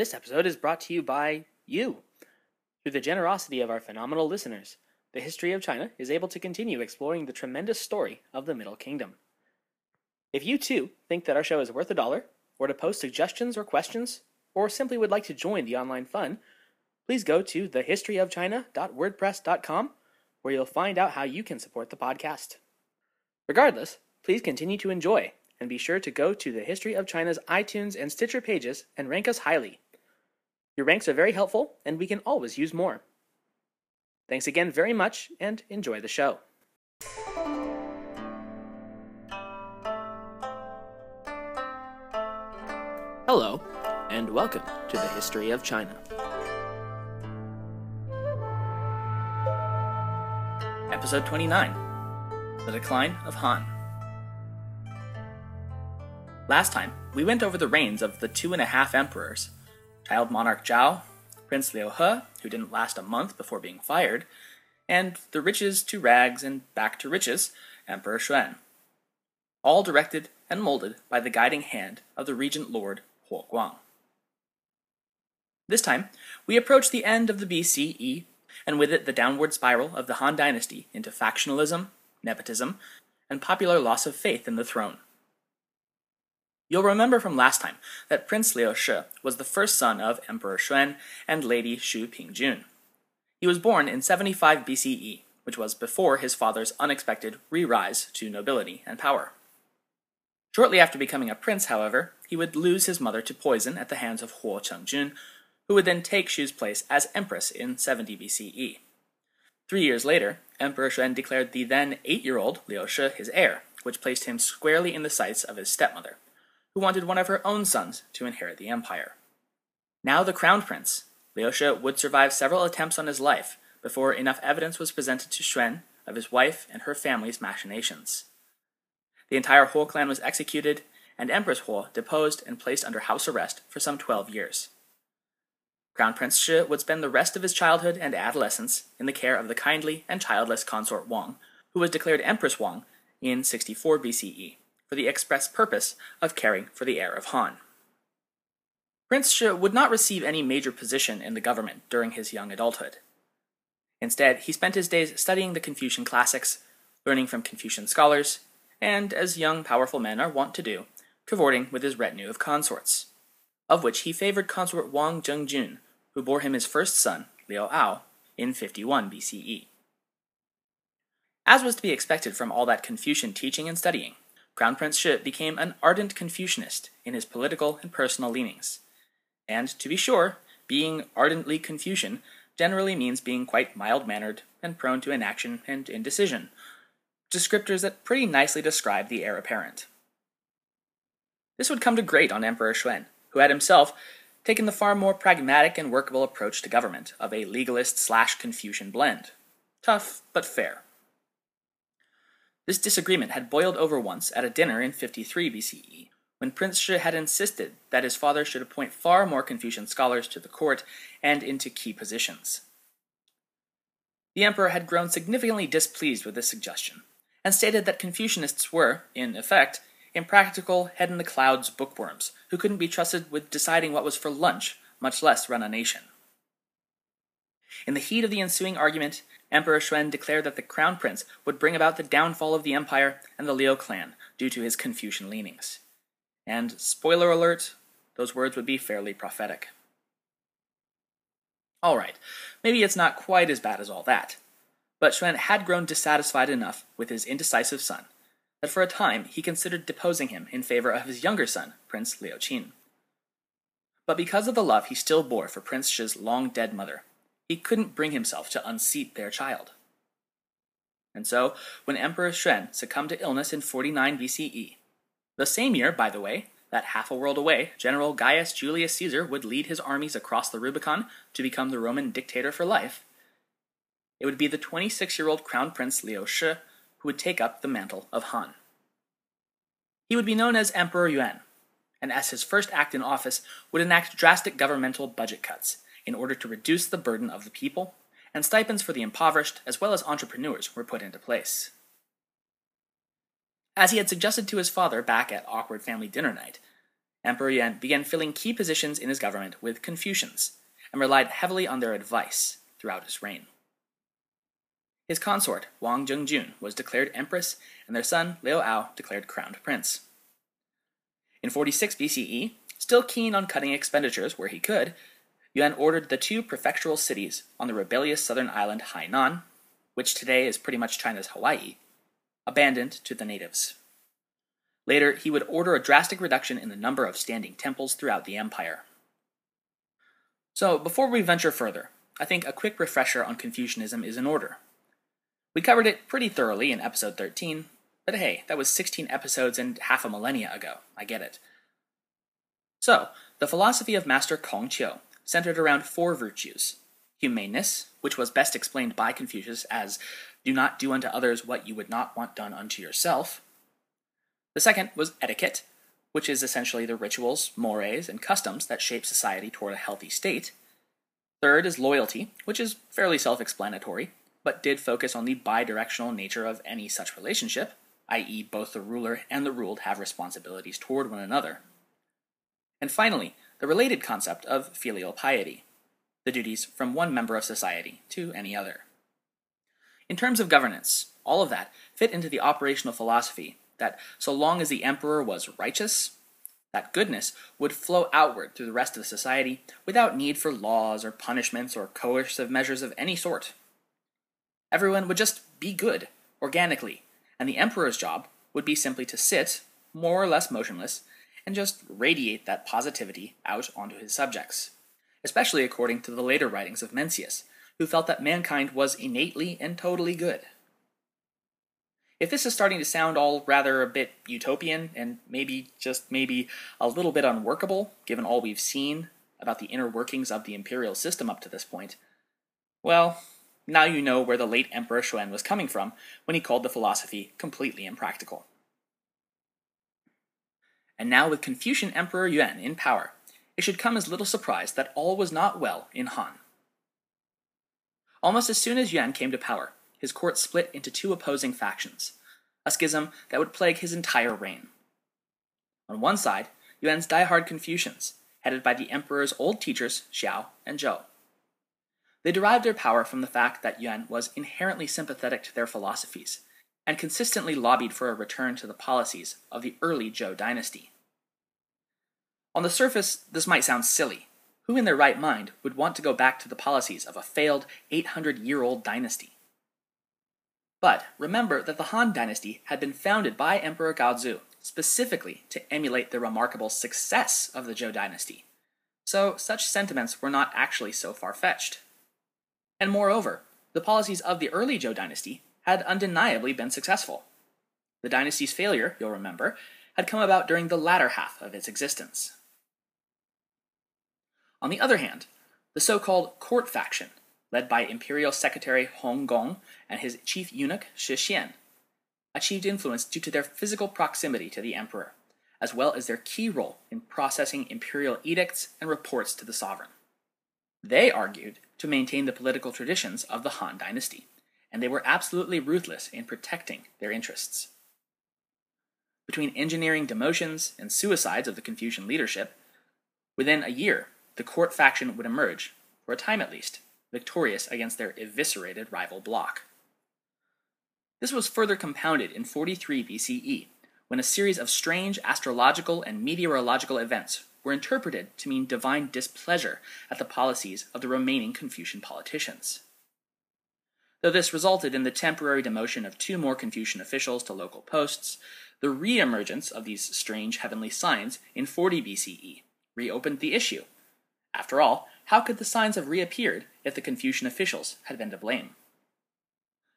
This episode is brought to you by you. Through the generosity of our phenomenal listeners, the history of China is able to continue exploring the tremendous story of the Middle Kingdom. If you too think that our show is worth a dollar, or to post suggestions or questions, or simply would like to join the online fun, please go to thehistoryofchina.wordpress.com where you'll find out how you can support the podcast. Regardless, please continue to enjoy and be sure to go to the History of China's iTunes and Stitcher pages and rank us highly. Your ranks are very helpful, and we can always use more. Thanks again very much, and enjoy the show. Hello, and welcome to the History of China. Episode 29 The Decline of Han. Last time, we went over the reigns of the two and a half emperors child monarch Zhao, Prince Liu He, who didn't last a month before being fired, and the riches to rags and back to riches, Emperor Xuan. All directed and molded by the guiding hand of the regent lord Huo Guang. This time, we approach the end of the BCE, and with it the downward spiral of the Han dynasty into factionalism, nepotism, and popular loss of faith in the throne. You'll remember from last time that Prince Liu Shi was the first son of Emperor Xuan and Lady Xu Pingjun. He was born in 75 BCE, which was before his father's unexpected re-rise to nobility and power. Shortly after becoming a prince, however, he would lose his mother to poison at the hands of Huo Chengjun, who would then take Xu's place as empress in 70 BCE. Three years later, Emperor Xuan declared the then eight-year-old Liu Shi his heir, which placed him squarely in the sights of his stepmother, who wanted one of her own sons to inherit the empire. Now the crown prince, Liu would survive several attempts on his life before enough evidence was presented to Xuan of his wife and her family's machinations. The entire Huo clan was executed, and Empress Huo deposed and placed under house arrest for some 12 years. Crown Prince Shi would spend the rest of his childhood and adolescence in the care of the kindly and childless consort Wang, who was declared Empress Wang in 64 BCE for the express purpose of caring for the heir of Han. Prince Shi would not receive any major position in the government during his young adulthood. Instead, he spent his days studying the Confucian classics, learning from Confucian scholars, and, as young, powerful men are wont to do, cavorting with his retinue of consorts, of which he favored consort Wang Zhengjun, who bore him his first son, Liu Ao, in 51 BCE. As was to be expected from all that Confucian teaching and studying, Crown Prince Shi became an ardent Confucianist in his political and personal leanings. And, to be sure, being ardently Confucian generally means being quite mild-mannered and prone to inaction and indecision, descriptors that pretty nicely describe the heir apparent. This would come to grate on Emperor Xuan, who had himself taken the far more pragmatic and workable approach to government of a legalist slash Confucian blend. Tough, but fair. This disagreement had boiled over once at a dinner in 53 BCE, when Prince Shi had insisted that his father should appoint far more Confucian scholars to the court and into key positions. The emperor had grown significantly displeased with this suggestion, and stated that Confucianists were, in effect, impractical, head in the clouds bookworms who couldn't be trusted with deciding what was for lunch, much less run a nation. In the heat of the ensuing argument, Emperor Xuan declared that the crown prince would bring about the downfall of the empire and the Liu clan due to his Confucian leanings. And, spoiler alert, those words would be fairly prophetic. Alright, maybe it's not quite as bad as all that. But Xuan had grown dissatisfied enough with his indecisive son that for a time he considered deposing him in favor of his younger son, Prince Liu Qin. But because of the love he still bore for Prince Shi's long dead mother, he couldn't bring himself to unseat their child. And so, when Emperor Xuan succumbed to illness in 49 BCE, the same year, by the way, that half a world away, General Gaius Julius Caesar would lead his armies across the Rubicon to become the Roman dictator for life, it would be the 26 year old Crown Prince Liu Shi who would take up the mantle of Han. He would be known as Emperor Yuan, and as his first act in office, would enact drastic governmental budget cuts in order to reduce the burden of the people, and stipends for the impoverished as well as entrepreneurs were put into place. As he had suggested to his father back at awkward family dinner night, Emperor Yuan began filling key positions in his government with Confucians, and relied heavily on their advice throughout his reign. His consort, Wang Zhengjun, was declared empress, and their son, Liu Ao, declared crowned prince. In 46 BCE, still keen on cutting expenditures where he could, Yuan ordered the two prefectural cities on the rebellious southern island Hainan, which today is pretty much China's Hawaii, abandoned to the natives. Later, he would order a drastic reduction in the number of standing temples throughout the empire. So, before we venture further, I think a quick refresher on Confucianism is in order. We covered it pretty thoroughly in episode 13, but hey, that was 16 episodes and half a millennia ago. I get it. So, the philosophy of Master Kong Qiu centered around four virtues humaneness, which was best explained by Confucius as do not do unto others what you would not want done unto yourself. The second was etiquette, which is essentially the rituals, mores, and customs that shape society toward a healthy state. Third is loyalty, which is fairly self explanatory, but did focus on the bidirectional nature of any such relationship, i.e., both the ruler and the ruled have responsibilities toward one another. And finally, the related concept of filial piety, the duties from one member of society to any other. In terms of governance, all of that fit into the operational philosophy that so long as the emperor was righteous, that goodness would flow outward through the rest of the society without need for laws or punishments or coercive measures of any sort. Everyone would just be good, organically, and the emperor's job would be simply to sit, more or less motionless, and just radiate that positivity out onto his subjects, especially according to the later writings of Mencius, who felt that mankind was innately and totally good. If this is starting to sound all rather a bit utopian and maybe just maybe a little bit unworkable, given all we've seen about the inner workings of the imperial system up to this point, well, now you know where the late Emperor Xuan was coming from when he called the philosophy completely impractical. And now, with Confucian Emperor Yuan in power, it should come as little surprise that all was not well in Han. Almost as soon as Yuan came to power, his court split into two opposing factions, a schism that would plague his entire reign. On one side, Yuan's die-hard Confucians, headed by the emperor's old teachers Xiao and Zhou. They derived their power from the fact that Yuan was inherently sympathetic to their philosophies, and consistently lobbied for a return to the policies of the early Zhou dynasty. On the surface, this might sound silly. Who in their right mind would want to go back to the policies of a failed 800 year old dynasty? But remember that the Han dynasty had been founded by Emperor Gaozu specifically to emulate the remarkable success of the Zhou dynasty, so such sentiments were not actually so far fetched. And moreover, the policies of the early Zhou dynasty had undeniably been successful. The dynasty's failure, you'll remember, had come about during the latter half of its existence. On the other hand, the so-called court faction, led by Imperial Secretary Hong Gong and his chief eunuch Shi Xian, achieved influence due to their physical proximity to the emperor, as well as their key role in processing imperial edicts and reports to the sovereign. They argued to maintain the political traditions of the Han dynasty, and they were absolutely ruthless in protecting their interests. Between engineering demotions and suicides of the Confucian leadership, within a year, the court faction would emerge, for a time at least, victorious against their eviscerated rival bloc. This was further compounded in 43 BCE, when a series of strange astrological and meteorological events were interpreted to mean divine displeasure at the policies of the remaining Confucian politicians. Though this resulted in the temporary demotion of two more Confucian officials to local posts, the re-emergence of these strange heavenly signs in 40 BCE reopened the issue. After all, how could the signs have reappeared if the Confucian officials had been to blame?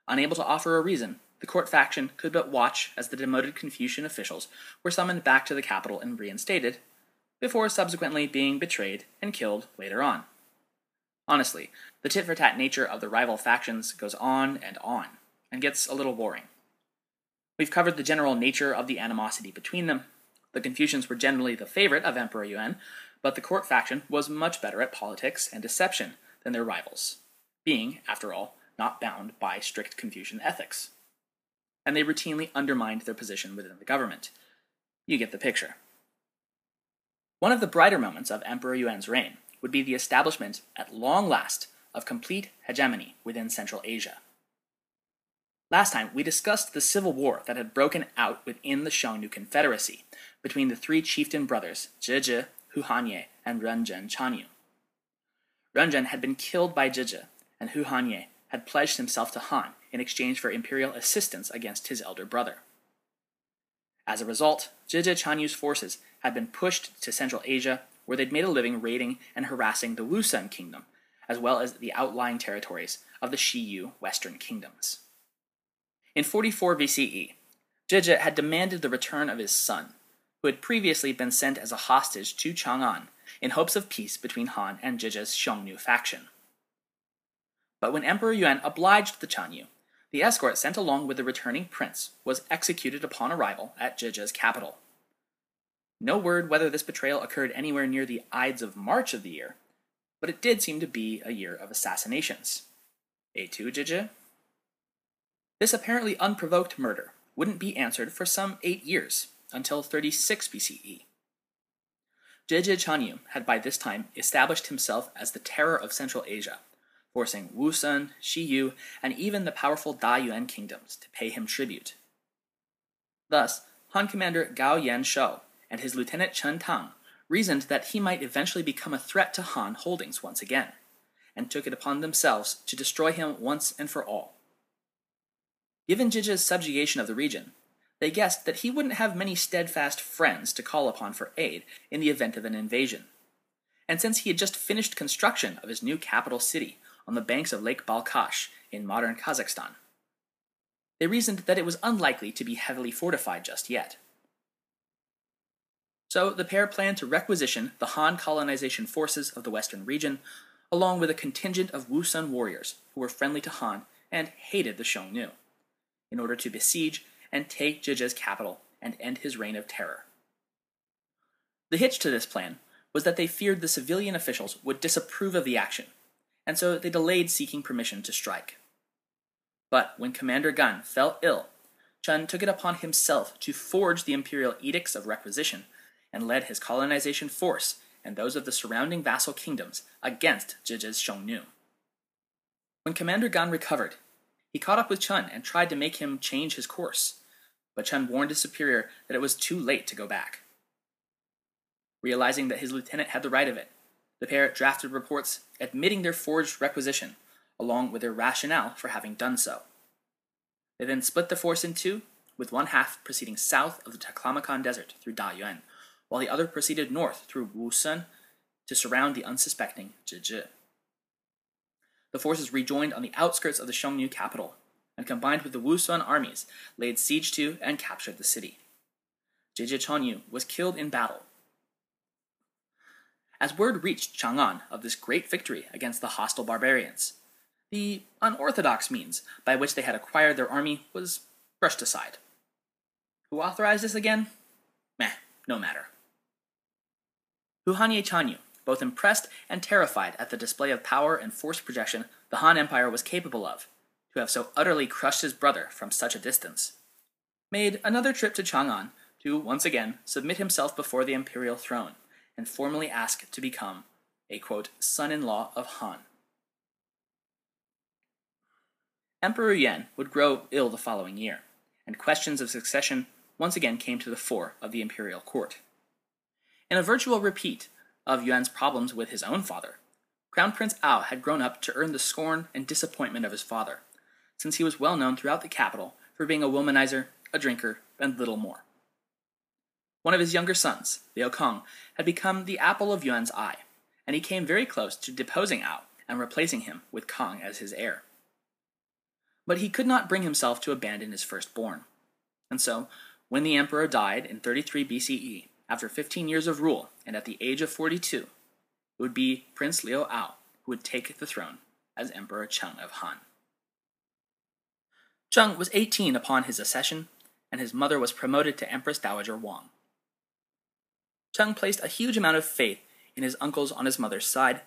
Unable to offer a reason, the court faction could but watch as the demoted Confucian officials were summoned back to the capital and reinstated, before subsequently being betrayed and killed later on. Honestly, the tit for tat nature of the rival factions goes on and on, and gets a little boring. We've covered the general nature of the animosity between them. The Confucians were generally the favorite of Emperor Yuan, but the court faction was much better at politics and deception than their rivals, being, after all, not bound by strict Confucian ethics. And they routinely undermined their position within the government. You get the picture. One of the brighter moments of Emperor Yuan's reign would be the establishment, at long last, of complete hegemony within Central Asia. Last time, we discussed the civil war that had broken out within the Xiongnu Confederacy between the three chieftain brothers, Zhezhi, Hu Hanye, and Renzhen Chanyu. Renzhen had been killed by Zhezhi, and Hu Hanye had pledged himself to Han in exchange for imperial assistance against his elder brother. As a result, Zhezhi Chanyu's forces had been pushed to Central Asia, where they'd made a living raiding and harassing the Wusun kingdom, as well as the outlying territories of the Xiyu western kingdoms. In 44 BCE, Zhezhi had demanded the return of his son, who had previously been sent as a hostage to Chang'an in hopes of peace between Han and Zhezhi's Xiongnu faction. But when Emperor Yuan obliged the Chanyu, the escort sent along with the returning prince was executed upon arrival at Zhezhi's capital. No word whether this betrayal occurred anywhere near the Ides of March of the year, but it did seem to be a year of assassinations. Et tu Zhezhi? This apparently unprovoked murder wouldn't be answered for some eight years, until 36 BCE. Zhezhi Chanyu had by this time established himself as the terror of Central Asia, forcing Wusun, Xiyu, and even the powerful Da Yuan kingdoms to pay him tribute. Thus, Han commander Gan Yan Shou and his lieutenant Chen Tang reasoned that he might eventually become a threat to Han holdings once again, and took it upon themselves to destroy him once and for all. Given Zhezhi's subjugation of the region, they guessed that he wouldn't have many steadfast friends to call upon for aid in the event of an invasion. And since he had just finished construction of his new capital city on the banks of Lake Balkhash in modern Kazakhstan, they reasoned that it was unlikely to be heavily fortified just yet. So the pair planned to requisition the Han colonization forces of the western region, along with a contingent of Wusun warriors who were friendly to Han and hated the Xiongnu in order to besiege and take Zhezhi's capital and end his reign of terror. The hitch to this plan was that they feared the civilian officials would disapprove of the action, and so they delayed seeking permission to strike. But when Commander Gan fell ill, Chen took it upon himself to forge the imperial edicts of requisition and led his colonization force and those of the surrounding vassal kingdoms against Zhezhi's Xiongnu. When Commander Gan recovered, he caught up with Chen and tried to make him change his course, but Chen warned his superior that it was too late to go back. Realizing that his lieutenant had the right of it, the pair drafted reports admitting their forged requisition, along with their rationale for having done so. They then split the force in two, with one half proceeding south of the Taklamakan Desert through Dayuan, while the other proceeded north through Wusun to surround the unsuspecting Zhezhi the forces rejoined on the outskirts of the Xiongnu capital, and combined with the Wusun armies, laid siege to and captured the city. Zhezhi Chanyu was killed in battle. As word reached Chang'an of this great victory against the hostile barbarians, the unorthodox means by which they had acquired their army was brushed aside. Who authorized this again? Meh, no matter. Hu Hanye Chanyu both impressed and terrified at the display of power and force projection the Han Empire was capable of, to have so utterly crushed his brother from such a distance. Made another trip to Chang'an to once again submit himself before the imperial throne and formally ask to become a quote, son in law of Han. Emperor Yuan would grow ill the following year, and questions of succession once again came to the fore of the imperial court. In a virtual repeat of Yuan's problems with his own father. Crown Prince Ao had grown up to earn the scorn and disappointment of his father, since he was well known throughout the capital for being a womanizer, a drinker, and little more. One of his younger sons, Liu Kang, had become the apple of Yuan's eye, and he came very close to deposing Ao and replacing him with Kang as his heir. But he could not bring himself to abandon his firstborn, and so, when the emperor died in 33 BCE, after 15 years of rule, and at the age of 42, it would be Prince Liu Ao who would take the throne as Emperor Cheng of Han. Cheng was 18 upon his accession, and his mother was promoted to Empress Dowager Wang. Cheng placed a huge amount of faith in his uncles on his mother's side,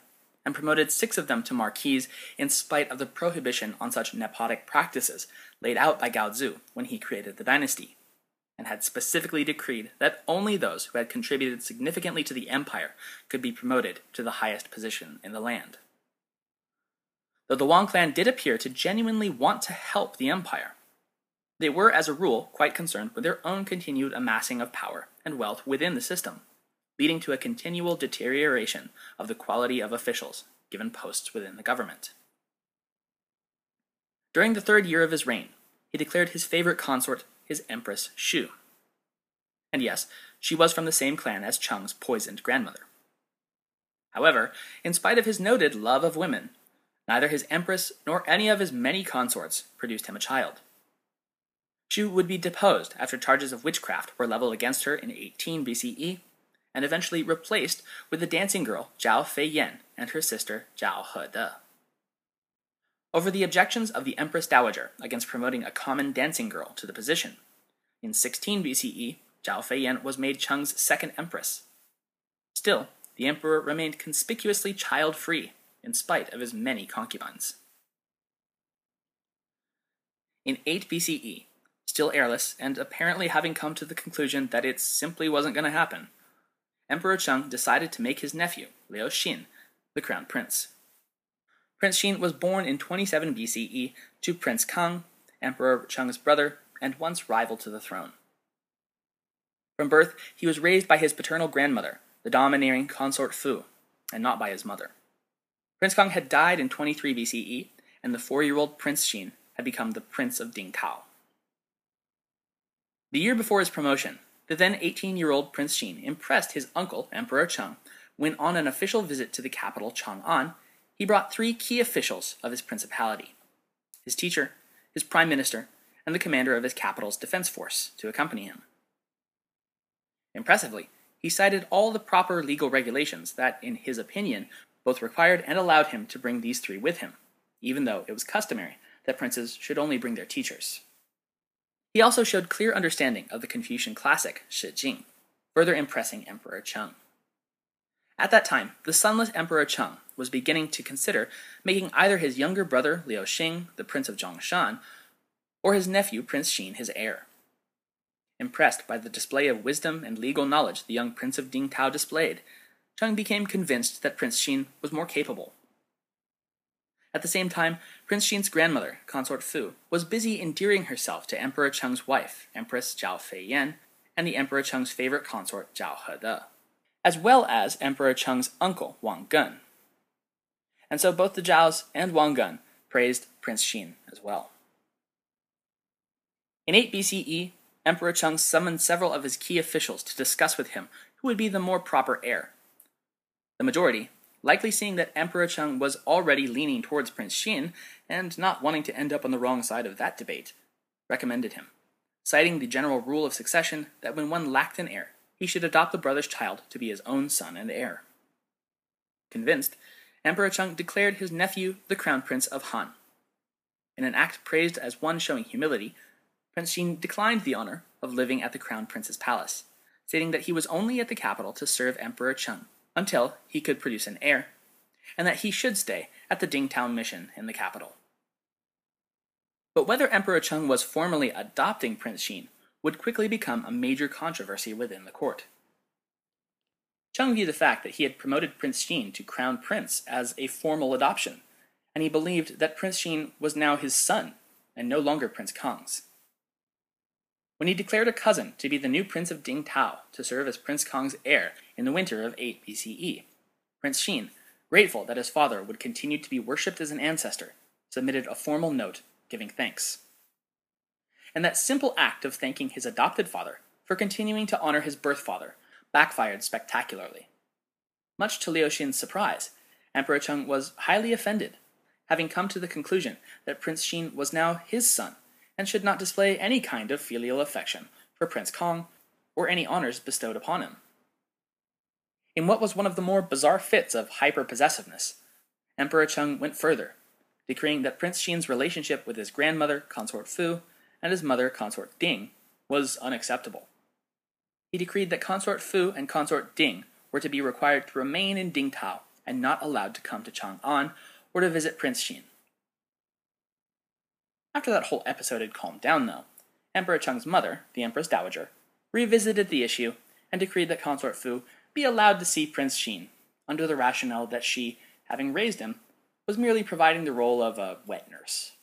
and promoted six of them to marquises in spite of the prohibition on such nepotic practices laid out by Gao Zu when he created the dynasty. And had specifically decreed that only those who had contributed significantly to the empire could be promoted to the highest position in the land. Though the Wang clan did appear to genuinely want to help the empire, they were, as a rule, quite concerned with their own continued amassing of power and wealth within the system, leading to a continual deterioration of the quality of officials given posts within the government. During the third year of his reign, he declared his favorite consort his Empress Xu. And yes, she was from the same clan as Cheng's poisoned grandmother. However, in spite of his noted love of women, neither his empress nor any of his many consorts produced him a child. Xu would be deposed after charges of witchcraft were leveled against her in 18 BCE, and eventually replaced with the dancing girl Zhao Feiyan and her sister Zhao Hede. Over the objections of the Empress Dowager against promoting a common dancing girl to the position, in 16 BCE, Zhao Feiyan was made Cheng's second empress. Still, the emperor remained conspicuously child-free, in spite of his many concubines. In 8 BCE, still heirless, and apparently having come to the conclusion that it simply wasn't going to happen, Emperor Cheng decided to make his nephew, Liu Xin, the crown prince. Prince Xin was born in 27 BCE to Prince Kang, Emperor Cheng's brother, and once rival to the throne. From birth, he was raised by his paternal grandmother, the domineering consort Fu, and not by his mother. Prince Kang had died in 23 BCE, and the four-year-old Prince Xin had become the Prince of Dingtao. The year before his promotion, the then 18-year-old Prince Xin impressed his uncle, Emperor Cheng, when on an official visit to the capital Chang'an, he brought three key officials of his principality his teacher, his prime minister, and the commander of his capital's defense force to accompany him. Impressively, he cited all the proper legal regulations that, in his opinion, both required and allowed him to bring these three with him, even though it was customary that princes should only bring their teachers. He also showed clear understanding of the Confucian classic Shi Jing, further impressing Emperor Cheng. At that time, the sonless Emperor Cheng was beginning to consider making either his younger brother Liu Xing the Prince of Zhongshan, or his nephew Prince Xin his heir. Impressed by the display of wisdom and legal knowledge the young Prince of Dingtao displayed, Cheng became convinced that Prince Xin was more capable at the same time, Prince Xin's grandmother, Consort Fu, was busy endearing herself to Emperor Cheng's wife, Empress Zhao Feiyan, and the Emperor Cheng's favorite consort, Zhao Hede, as well as Emperor Cheng's uncle, Wang Gen. And so both the Zhaos and Wang Gen praised Prince Xin as well. In 8 BCE, Emperor Cheng summoned several of his key officials to discuss with him who would be the more proper heir. The majority, likely seeing that Emperor Cheng was already leaning towards Prince Xin and not wanting to end up on the wrong side of that debate, recommended him, citing the general rule of succession that when one lacked an heir, he should adopt the brother's child to be his own son and heir. Convinced, Emperor Cheng declared his nephew the crown prince of Han. In an act praised as one showing humility, Prince Xin declined the honor of living at the crown prince's palace, stating that he was only at the capital to serve Emperor Cheng until he could produce an heir, and that he should stay at the Dingtao mission in the capital. But whether Emperor Cheng was formally adopting Prince Xin would quickly become a major controversy within the court. Cheng viewed the fact that he had promoted Prince Xin to crown prince as a formal adoption, and he believed that Prince Xin was now his son and no longer Prince Kang's. When he declared a cousin to be the new Prince of Ding Tao to serve as Prince Kang's heir in the winter of 8 BCE. Prince Xin, grateful that his father would continue to be worshipped as an ancestor, submitted a formal note giving thanks. And that simple act of thanking his adopted father for continuing to honor his birth father backfired spectacularly. Much to Liu Xin's surprise, Emperor Cheng was highly offended, having come to the conclusion that Prince Xin was now his son and should not display any kind of filial affection for Prince Kang or any honors bestowed upon him. In what was one of the more bizarre fits of hyper-possessiveness, Emperor Cheng went further, decreeing that Prince Xin's relationship with his grandmother, Consort Fu, and his mother, Consort Ding, was unacceptable. He decreed that Consort Fu and Consort Ding were to be required to remain in Dingtao and not allowed to come to Chang'an or to visit Prince Xin. After that whole episode had calmed down, though, Emperor Cheng's mother, the Empress Dowager, revisited the issue and decreed that Consort Fu be allowed to see Prince Xin, under the rationale that she, having raised him, was merely providing the role of a wet nurse.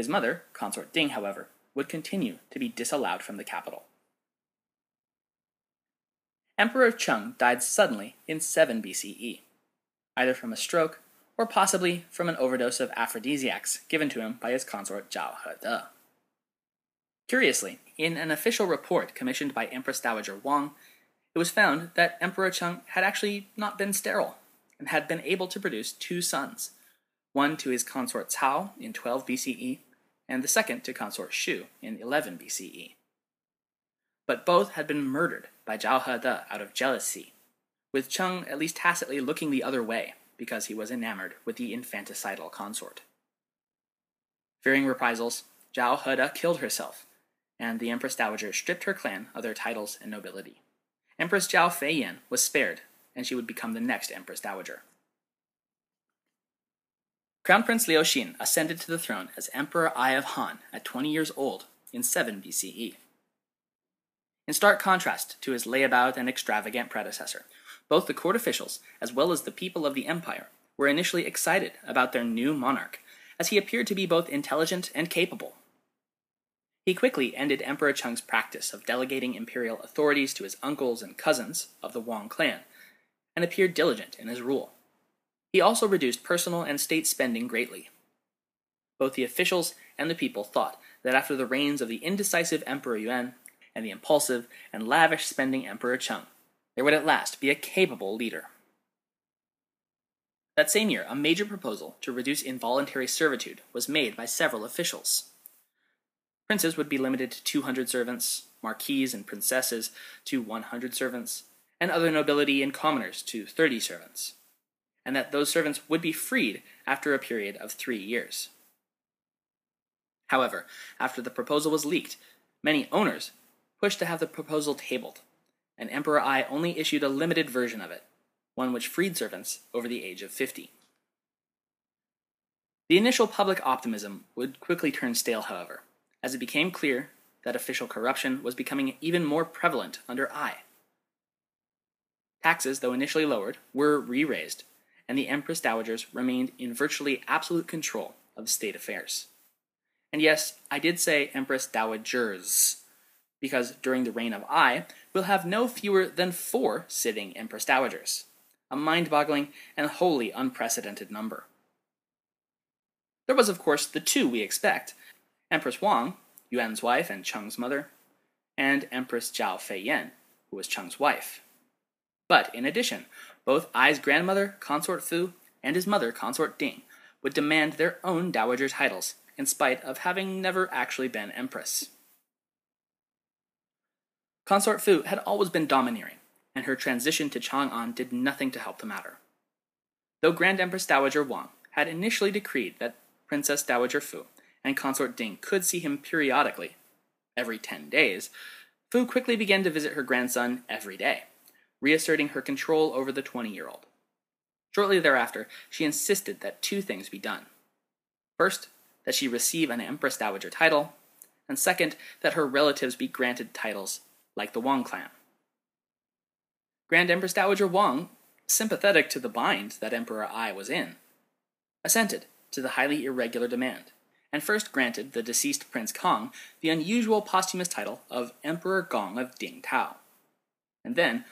His mother, Consort Ding, however, would continue to be disallowed from the capital. Emperor Cheng died suddenly in 7 BCE, either from a stroke or possibly from an overdose of aphrodisiacs given to him by his consort Zhao Hede. Curiously, in an official report commissioned by Empress Dowager Wang, it was found that Emperor Cheng had actually not been sterile and had been able to produce two sons, one to his consort Cao in 12 BCE and the second to consort Xu in 11 BCE. But both had been murdered by Zhao Hede out of jealousy, with Cheng at least tacitly looking the other way because he was enamored with the infanticidal consort. Fearing reprisals, Zhao Hede killed herself, and the Empress Dowager stripped her clan of their titles and nobility. Empress Zhao Feiyan was spared, and she would become the next Empress Dowager. Crown Prince Liu Xin ascended to the throne as Emperor Ai of Han at 20 years old in 7 BCE. In stark contrast to his layabout and extravagant predecessor, both the court officials as well as the people of the empire were initially excited about their new monarch, as he appeared to be both intelligent and capable. He quickly ended Emperor Cheng's practice of delegating imperial authorities to his uncles and cousins of the Wang clan, and appeared diligent in his rule. He also reduced personal and state spending greatly. Both the officials and the people thought that after the reigns of the indecisive Emperor Yuan and the impulsive and lavish spending Emperor Cheng, there would at last be a capable leader. That same year, a major proposal to reduce involuntary servitude was made by several officials. Princes would be limited to 200 servants, marquises and princesses to 100 servants, and other nobility and commoners to 30 servants, and that those servants would be freed after a period of three years. However, after the proposal was leaked, many owners pushed to have the proposal tabled, and Emperor Ai only issued a limited version of it, one which freed servants over the age of 50. The initial public optimism would quickly turn stale, however, as it became clear that official corruption was becoming even more prevalent under Ai. Taxes, though initially lowered, were re raised, and the Empress Dowagers remained in virtually absolute control of state affairs. And yes, I did say Empress Dowagers, because during the reign of Ai, we'll have no fewer than four sitting Empress Dowagers, a mind boggling and wholly unprecedented number. There was, of course, the two we expect Empress Wang, Yuan's wife and Cheng's mother, and Empress Zhao Feiyan, who was Cheng's wife. But in addition, both Ai's grandmother, Consort Fu, and his mother, Consort Ding, would demand their own dowager titles, in spite of having never actually been empress. Consort Fu had always been domineering, and her transition to Chang'an did nothing to help the matter. Though Grand Empress Dowager Wang had initially decreed that Princess Dowager Fu and consort Ding could see him periodically, every ten days, Fu quickly began to visit her grandson every day, reasserting her control over the 20 year old. Shortly thereafter, she insisted that two things be done. First, that she receive an Empress Dowager title, and second, that her relatives be granted titles like the Wang clan. Grand Empress Dowager Wang, sympathetic to the bind that Emperor Ai was in, assented to the highly irregular demand and first granted the deceased Prince Kang the unusual posthumous title of Emperor Gong of Ding Tao. And then,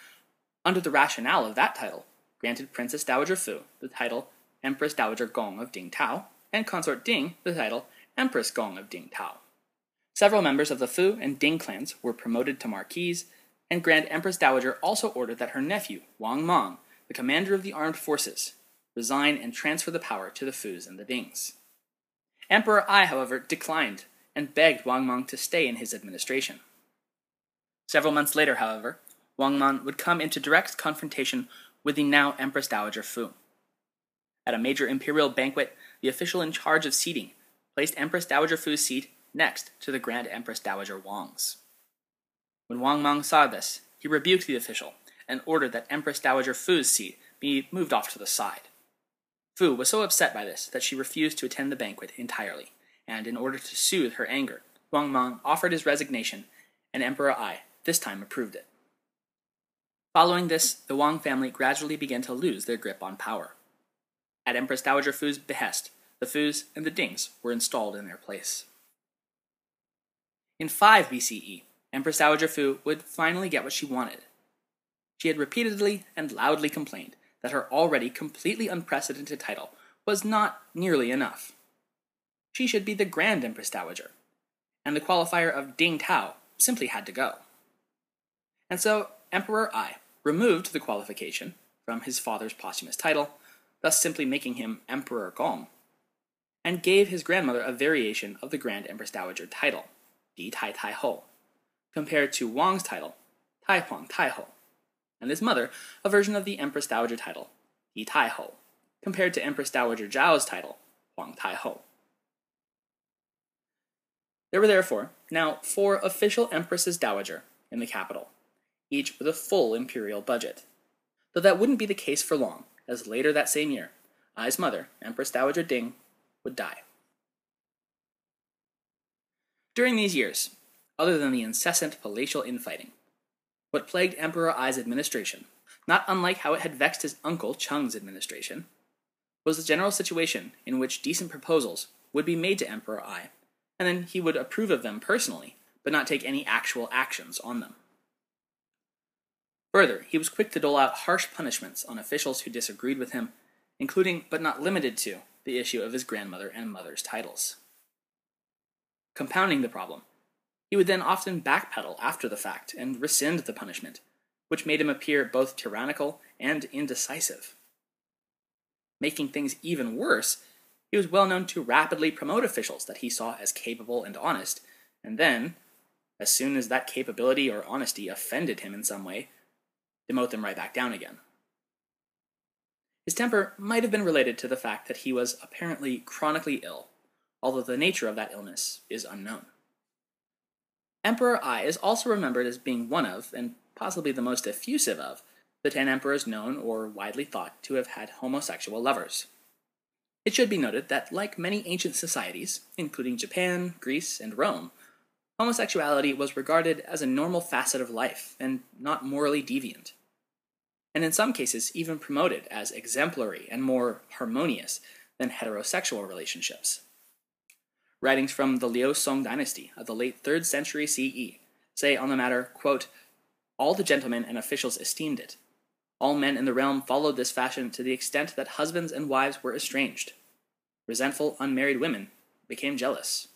under the rationale of that title, granted Princess Dowager Fu the title Empress Dowager Gong of Ding Tao, and Consort Ding the title Empress Gong of Ding Tao. Several members of the Fu and Ding clans were promoted to marquises, and Grand Empress Dowager also ordered that her nephew, Wang Mang, the commander of the armed forces, resign and transfer the power to the Fus and the Dings. Emperor Ai, however, declined and begged Wang Mang to stay in his administration. Several months later, however, Wang Mang would come into direct confrontation with the now Empress Dowager Fu. At a major imperial banquet, the official in charge of seating placed Empress Dowager Fu's seat next to the Grand Empress Dowager Wang's. When Wang Mang saw this, he rebuked the official and ordered that Empress Dowager Fu's seat be moved off to the side. Fu was so upset by this that she refused to attend the banquet entirely, and in order to soothe her anger, Wang Mang offered his resignation, and Emperor Ai this time approved it. Following this, the Wang family gradually began to lose their grip on power. At Empress Dowager Fu's behest, the Fus and the Dings were installed in their place. In 5 BCE, Empress Dowager Fu would finally get what she wanted. She had repeatedly and loudly complained that her already completely unprecedented title was not nearly enough. She should be the Grand Empress Dowager, and the qualifier of Ding Tao simply had to go. And so Emperor Ai removed the qualification from his father's posthumous title, thus simply making him Emperor Gong, and gave his grandmother a variation of the Grand Empress Dowager title, Di Tai Tai Ho, compared to Wang's title, Tai Huang Tai Ho, and his mother a version of the Empress Dowager title, Di Tai Ho, compared to Empress Dowager Zhao's title, Huang Tai Ho. There were therefore now four official Empresses Dowager in the capital, each with a full imperial budget. Though that wouldn't be the case for long, as later that same year, Ai's mother, Empress Dowager Ding, would die. During these years, other than the incessant palatial infighting, what plagued Emperor Ai's administration, not unlike how it had vexed his uncle Cheng's administration, was the general situation in which decent proposals would be made to Emperor Ai, and then he would approve of them personally, but not take any actual actions on them. Further, he was quick to dole out harsh punishments on officials who disagreed with him, including, but not limited to, the issue of his grandmother and mother's titles. Compounding the problem, he would then often backpedal after the fact and rescind the punishment, which made him appear both tyrannical and indecisive. Making things even worse, he was well known to rapidly promote officials that he saw as capable and honest, and then, as soon as that capability or honesty offended him in some way, demote them right back down again. His temper might have been related to the fact that he was apparently chronically ill, although the nature of that illness is unknown. Emperor Ai is also remembered as being one of, and possibly the most effusive of, the ten emperors known or widely thought to have had homosexual lovers. It should be noted that, like many ancient societies, including Japan, Greece, and Rome, homosexuality was regarded as a normal facet of life and not morally deviant. And in some cases, even promoted as exemplary and more harmonious than heterosexual relationships. Writings from the Liu Song dynasty of the late 3rd century CE say on the matter, quote, All the gentlemen and officials esteemed it. All men in the realm followed this fashion to the extent that husbands and wives were estranged. Resentful unmarried women became jealous.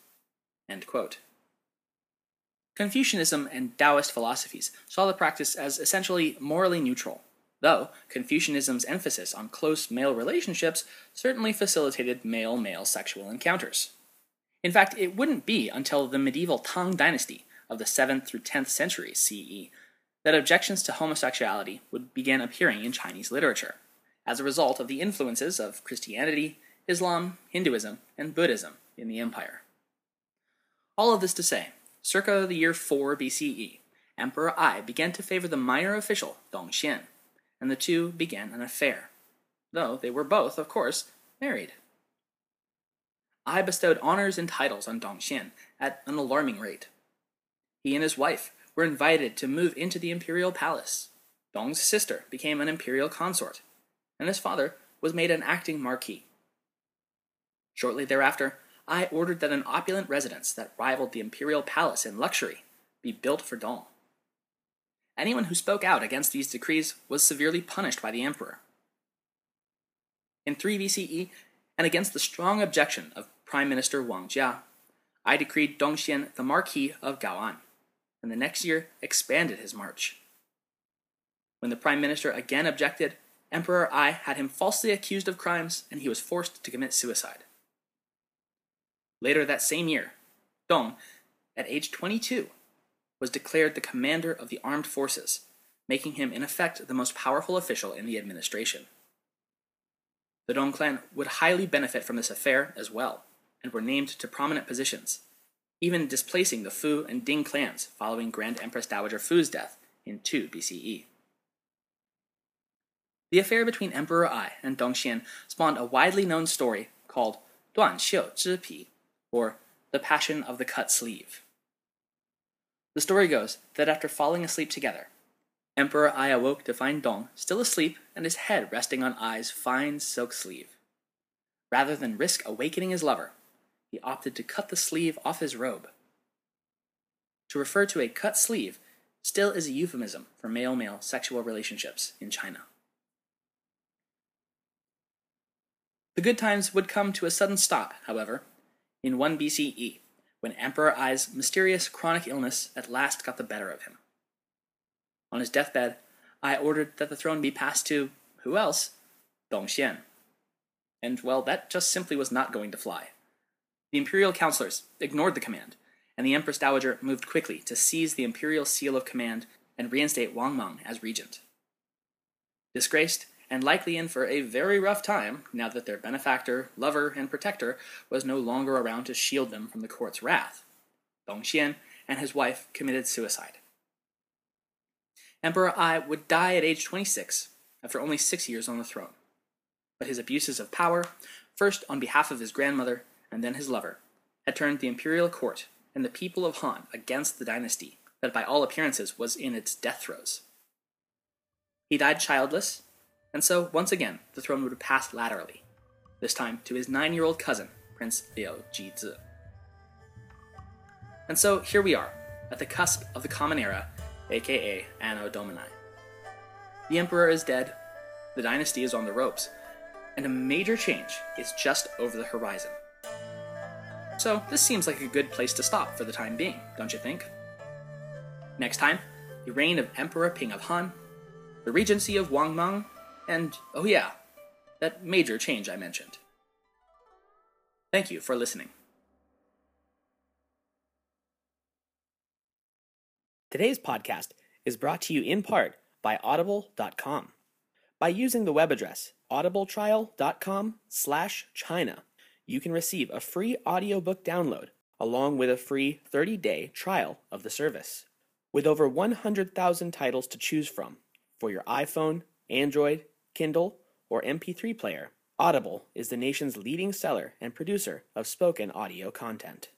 Confucianism and Taoist philosophies saw the practice as essentially morally neutral, though Confucianism's emphasis on close male relationships certainly facilitated male male sexual encounters. In fact, it wouldn't be until the medieval Tang dynasty of the 7th through 10th centuries CE that objections to homosexuality would begin appearing in Chinese literature, as a result of the influences of Christianity, Islam, Hinduism, and Buddhism in the empire. All of this to say, circa the year 4 BCE, Emperor Ai began to favor the minor official Dong Xian, and the two began an affair, though they were both, of course, married. Ai bestowed honors and titles on Dong Xian at an alarming rate. He and his wife were invited to move into the imperial palace. Dong's sister became an imperial consort, and his father was made an acting marquis. Shortly thereafter, Ai ordered that an opulent residence that rivaled the imperial palace in luxury be built for Dong. Anyone who spoke out against these decrees was severely punished by the emperor. In 3 BCE, and against the strong objection of Prime Minister Wang Jia, Ai decreed Dong Dongxian the Marquis of Gaoan, and the next year expanded his march. When the Prime Minister again objected, Emperor Ai had him falsely accused of crimes, and he was forced to commit suicide. Later that same year, Dong, at age 22, was declared the commander of the armed forces, making him in effect the most powerful official in the administration. The Dong clan would highly benefit from this affair as well, and were named to prominent positions, even displacing the Fu and Ding clans following Grand Empress Dowager Fu's death in 2 BCE. The affair between Emperor Ai and Dongxian spawned a widely known story called Duan Xiu Zhi Pi, or The Passion of the Cut Sleeve. The story goes that after falling asleep together, Emperor Ai awoke to find Dong still asleep and his head resting on Ai's fine silk sleeve. Rather than risk awakening his lover, he opted to cut the sleeve off his robe. To refer to a cut sleeve still is a euphemism for male male sexual relationships in China. The good times would come to a sudden stop, however, in 1 BCE, when Emperor Ai's mysterious chronic illness at last got the better of him. On his deathbed, Ai ordered that the throne be passed to who else? Dong Xian. And, well, that just simply was not going to fly. The imperial counselors ignored the command, and the Empress Dowager moved quickly to seize the imperial seal of command and reinstate Wang Mang as regent. Disgraced, and likely in for a very rough time now that their benefactor, lover, and protector was no longer around to shield them from the court's wrath. Dong Xian and his wife committed suicide. Emperor Ai would die at age 26 after only six years on the throne. But his abuses of power, first on behalf of his grandmother and then his lover, had turned the imperial court and the people of Han against the dynasty that by all appearances was in its death throes. He died childless and so, once again, the throne would pass laterally, this time to his nine year old cousin, Prince Liu Jizi. And so, here we are, at the cusp of the Common Era, aka Anno Domini. The Emperor is dead, the dynasty is on the ropes, and a major change is just over the horizon. So, this seems like a good place to stop for the time being, don't you think? Next time, the reign of Emperor Ping of Han, the regency of Wang Mang, and, oh yeah, that major change I mentioned. Thank you for listening. Today's podcast is brought to you in part by audible.com. By using the web address audibletrial.com/china, you can receive a free audiobook download along with a free 30-day trial of the service. With over 100,000 titles to choose from for your iPhone, Android, Kindle, or MP3 player, Audible is the nation's leading seller and producer of spoken audio content.